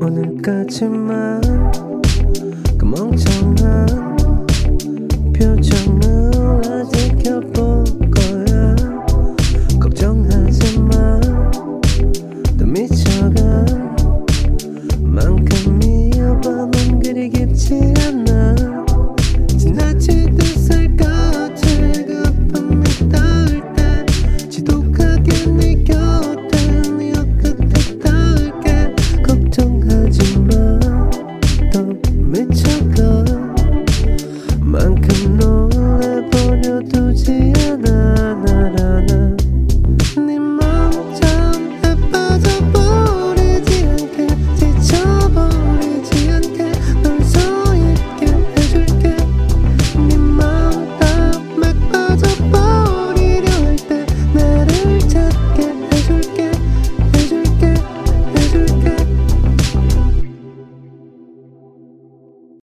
오늘까지만 그 멍청한 표정 Mitchell.